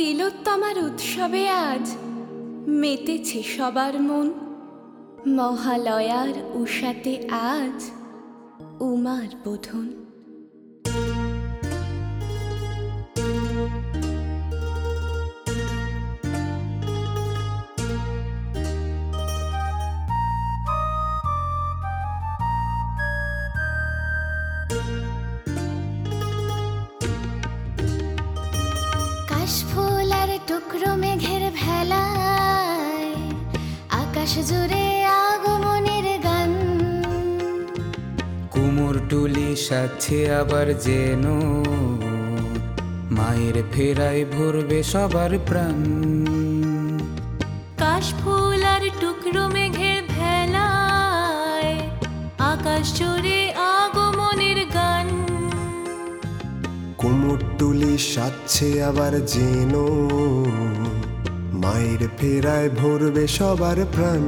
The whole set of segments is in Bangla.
তিলোত্তমার উৎসবে আজ মেতেছে সবার মন। মহালয়ার উষাতে আজ উমার বোধন। কাশফুল আর মেঘের ভেলায় আকাশ জুড়ে আগমনের গান। কুমোর টুলি সাচ্ছে আবার যেন মায়ের ফেরায় ভরবে সবার প্রাণ। কাশফুল আর টুকরো মেঘের ভেলায় আকাশ জুড়ে আগমনের কুমোরটুলি সাচ্ছে আবার যেন। মায়ের ফেরায় ভরবে সবার প্রাণ।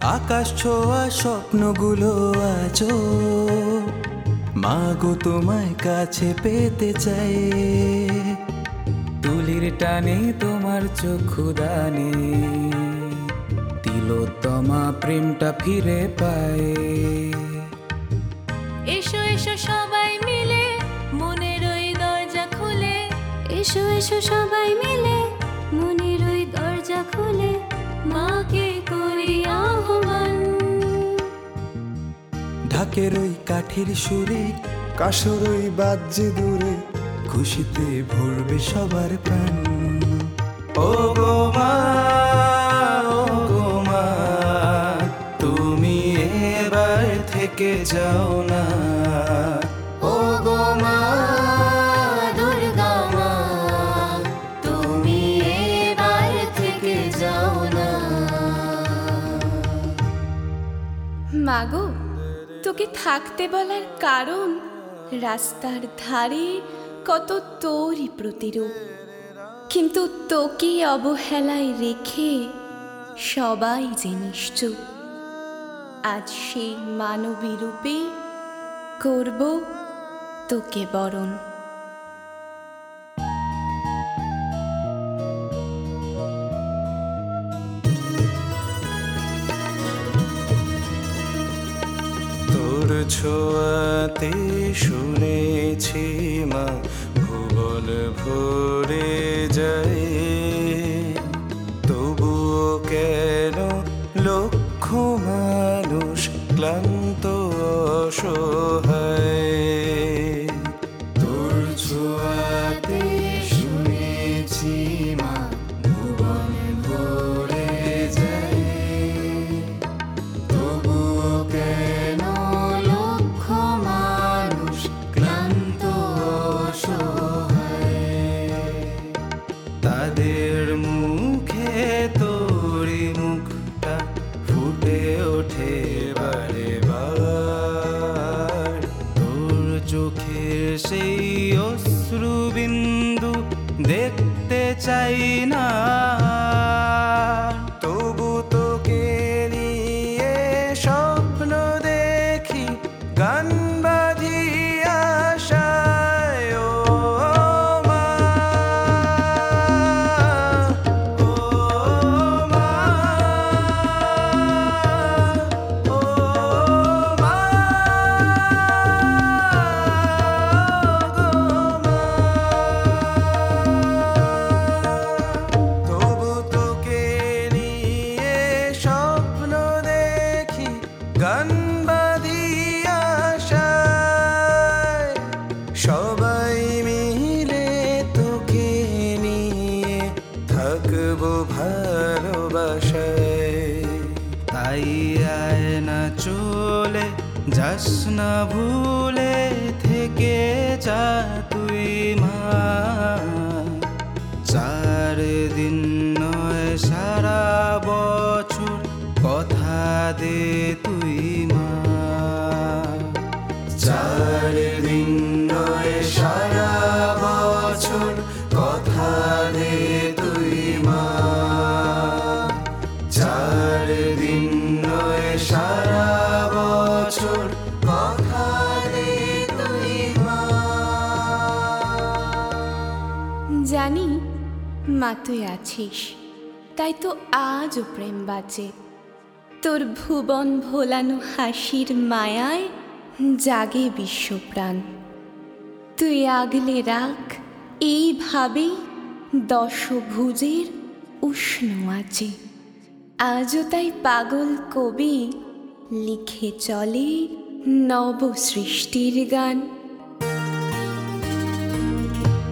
আকাশ ছোঁয়া স্বপ্নগুলো আজও। মাগো তোমায় কাছে পেতে চাই। তুলির টানে তোমার চক্ষু দানে। তিলোত্তমা প্রেমটা ফিরে পায়। এসো সবাই মিলে, মনের ওই দরজা খুলে, মাকে করি আহ্বান। ঢাকের ওই কাঠের সুরে কাশর ওই বাজ্যে দূরে, খুশিতে ভরবে সবার প্রাণ। ও গো মা, তুমি এবার থেকে যাও না। মাগো, তোকে থাকতে বলার কারণ রাস্তার ধারে কত তোরই প্রতিরূপ। কিন্তু তোকে অবহেলায় রেখে সবাই যে নিশ্চুপ, আজ সেই মানবী রূপে করব তোকে বরণ। ছোঁয়াতে শুনেছি মা ভুবন ভরে যায়। তবুও কেন লক্ষ মানুষ ক্লান্ত দেখতে চাই না। যাস না ভুলে থেকে যা তুই মা। চার দিন নয়, সারা বছর কথা দে তুই মা। চার দিন নয়, সারা বছর কথা দে তুই মা। চার দিন নয়, সারা বছর মা তুই আছিস। তাই তো আজও প্রেম বাজে। তোর ভুবন ভোলানো হাসির মায়ায় জাগে বিশ্বপ্রাণ। তুই আগলে রাখ, এইভাবেই দশভুজের উষ্ণ আছে আজও তাই পাগল কবি লিখে চলে নবসৃষ্টির গান।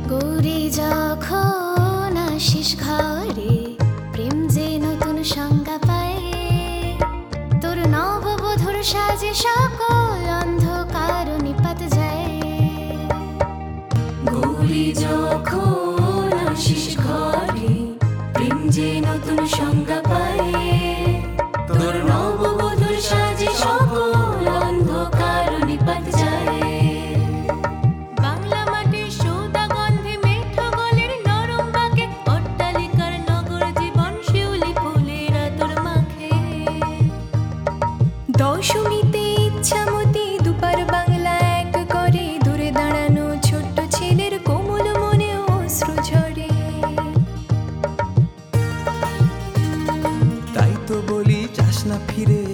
গৌরী যখন আসিস ঘরে প্রেম যে নতুন সংজ্ঞা পায়। তোর নববধুর সাজে সকল ফিরে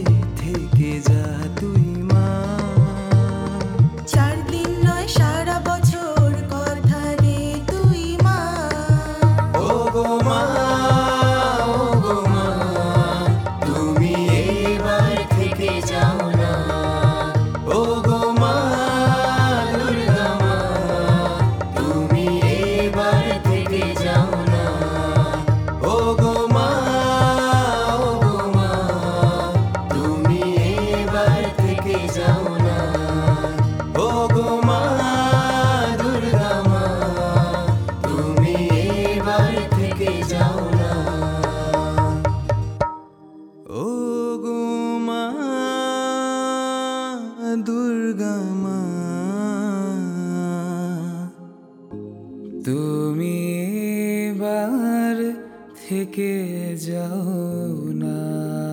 তুমি বার থেকে যাও না।